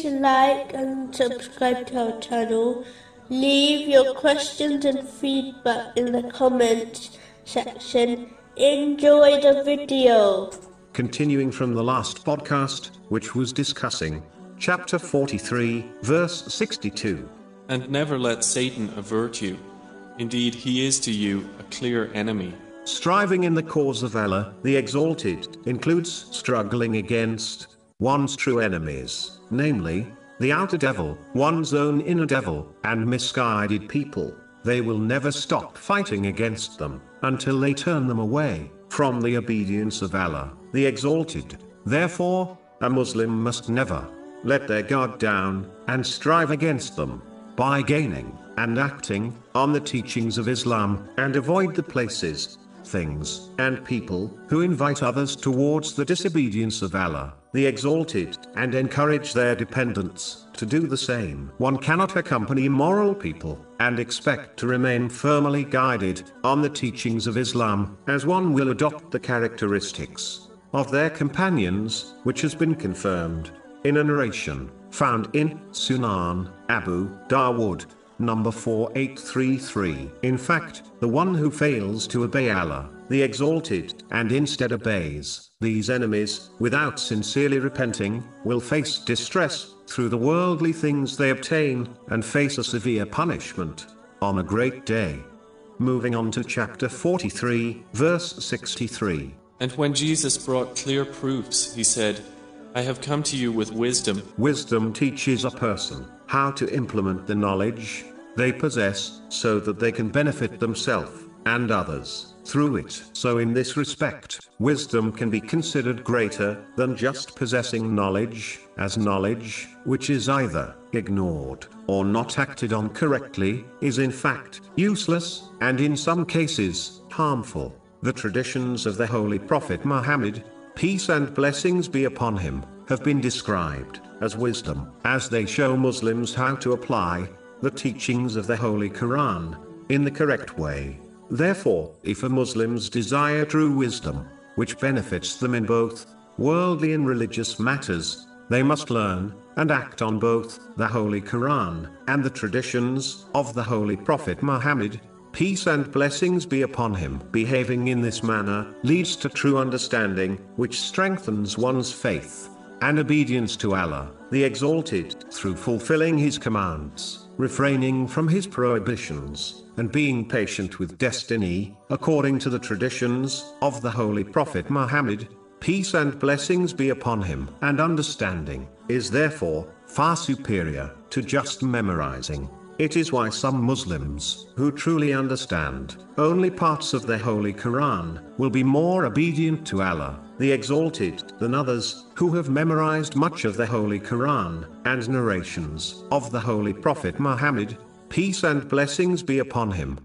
like and subscribe to our channel. Leave your questions and feedback in the comments section. Enjoy the video. Continuing from the last podcast, which was discussing chapter 43, verse 62. And never let Satan avert you. Indeed, he is to you a clear enemy. Striving in the cause of Allah, the Exalted, includes struggling against one's true enemies, namely, the outer devil, one's own inner devil, and misguided people. They will never stop fighting against them until they turn them away from the obedience of Allah, the Exalted. Therefore, a Muslim must never let their guard down and strive against them by gaining and acting on the teachings of Islam and avoid the places, things, and people who invite others towards the disobedience of Allah, the Exalted, and encourage their dependents to do the same. One cannot accompany moral people and expect to remain firmly guided on the teachings of Islam as one will adopt the characteristics of their companions, which has been confirmed in a narration found in Sunan Abu Dawood number 4833. In fact, the one who fails to obey Allah, the Exalted, and instead obeys these enemies, without sincerely repenting, will face distress through the worldly things they obtain, and face a severe punishment on a great day. Moving on to chapter 43, verse 63. And when Jesus brought clear proofs, he said, I have come to you with wisdom. Wisdom teaches a person how to implement the knowledge they possess so that they can benefit themselves and others through it. So, in this respect, wisdom can be considered greater than just possessing knowledge, as knowledge, which is either ignored or not acted on correctly, is in fact useless, and in some cases, harmful. The traditions of the Holy Prophet Muhammad, peace and blessings be upon him, have been described as wisdom, as they show Muslims how to apply the teachings of the Holy Quran in the correct way. Therefore, if a Muslims desire true wisdom, which benefits them in both worldly and religious matters, they must learn and act on both the Holy Quran and the traditions of the Holy Prophet Muhammad. Peace and blessings be upon him. Behaving in this manner leads to true understanding, which strengthens one's faith and obedience to Allah, the Exalted, through fulfilling His commands, refraining from His prohibitions, and being patient with destiny, according to the traditions of the Holy Prophet Muhammad. Peace and blessings be upon him. And understanding is therefore far superior to just memorizing. It is why some Muslims, who truly understand only parts of the Holy Quran, will be more obedient to Allah, the Exalted, than others, who have memorized much of the Holy Quran, and narrations of the Holy Prophet Muhammad, peace and blessings be upon him.